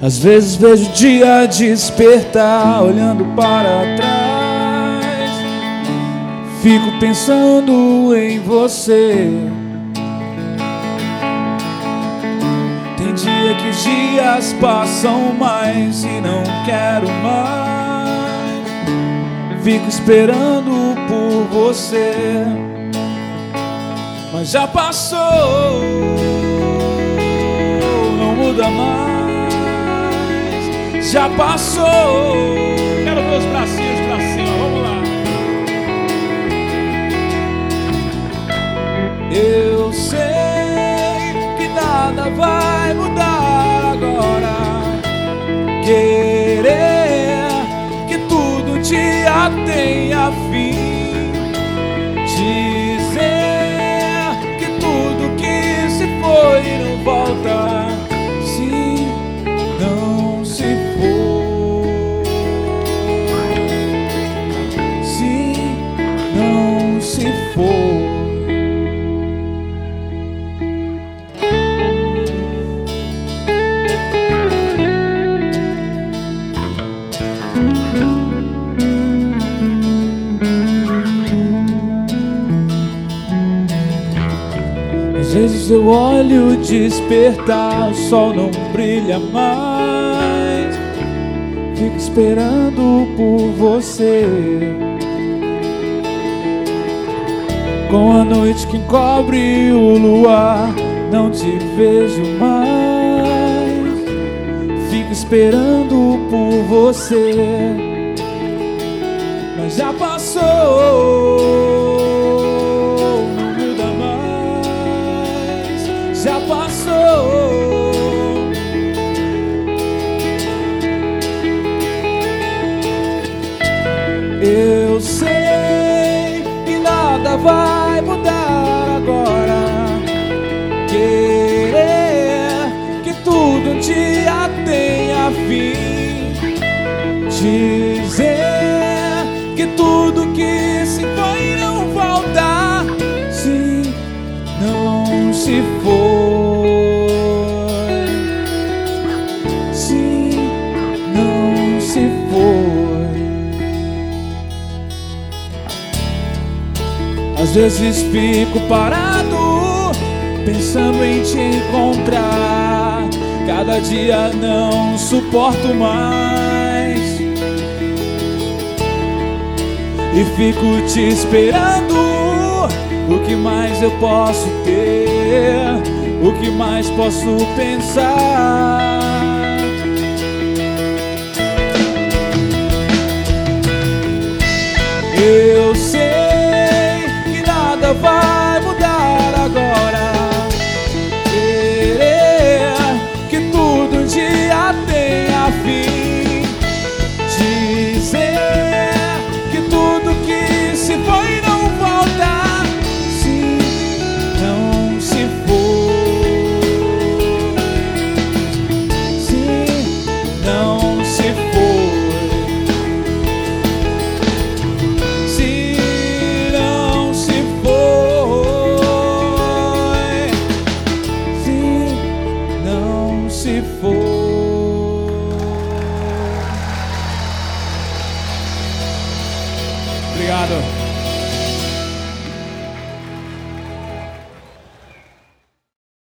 Às vezes vejo o dia despertar, olhando para trás. Fico pensando em você. Tem dia que os dias passam mais e não quero mais. Fico esperando por você, mas já passou, não muda mais já passou. Quero ver os bracinhos pra cima, vamos lá. Eu sei que nada vai mudar agora. Querer que tudo dia tenha fim. Dizer que tudo que se foi não volta. For. Às vezes eu olho despertar, o sol não brilha mais. Fico esperando por você. Com a noite que encobre o luar, não te vejo mais. Fico esperando por você, mas já passou. Vai mudar agora. Querer que tudo um dia tenha fim. Dizer que tudo que se foi não volta. Sim, não se foi. Às vezes fico parado, pensando em te encontrar. Cada dia não suporto mais. E fico te esperando. O que mais eu posso ter? O que mais posso pensar? Obrigado.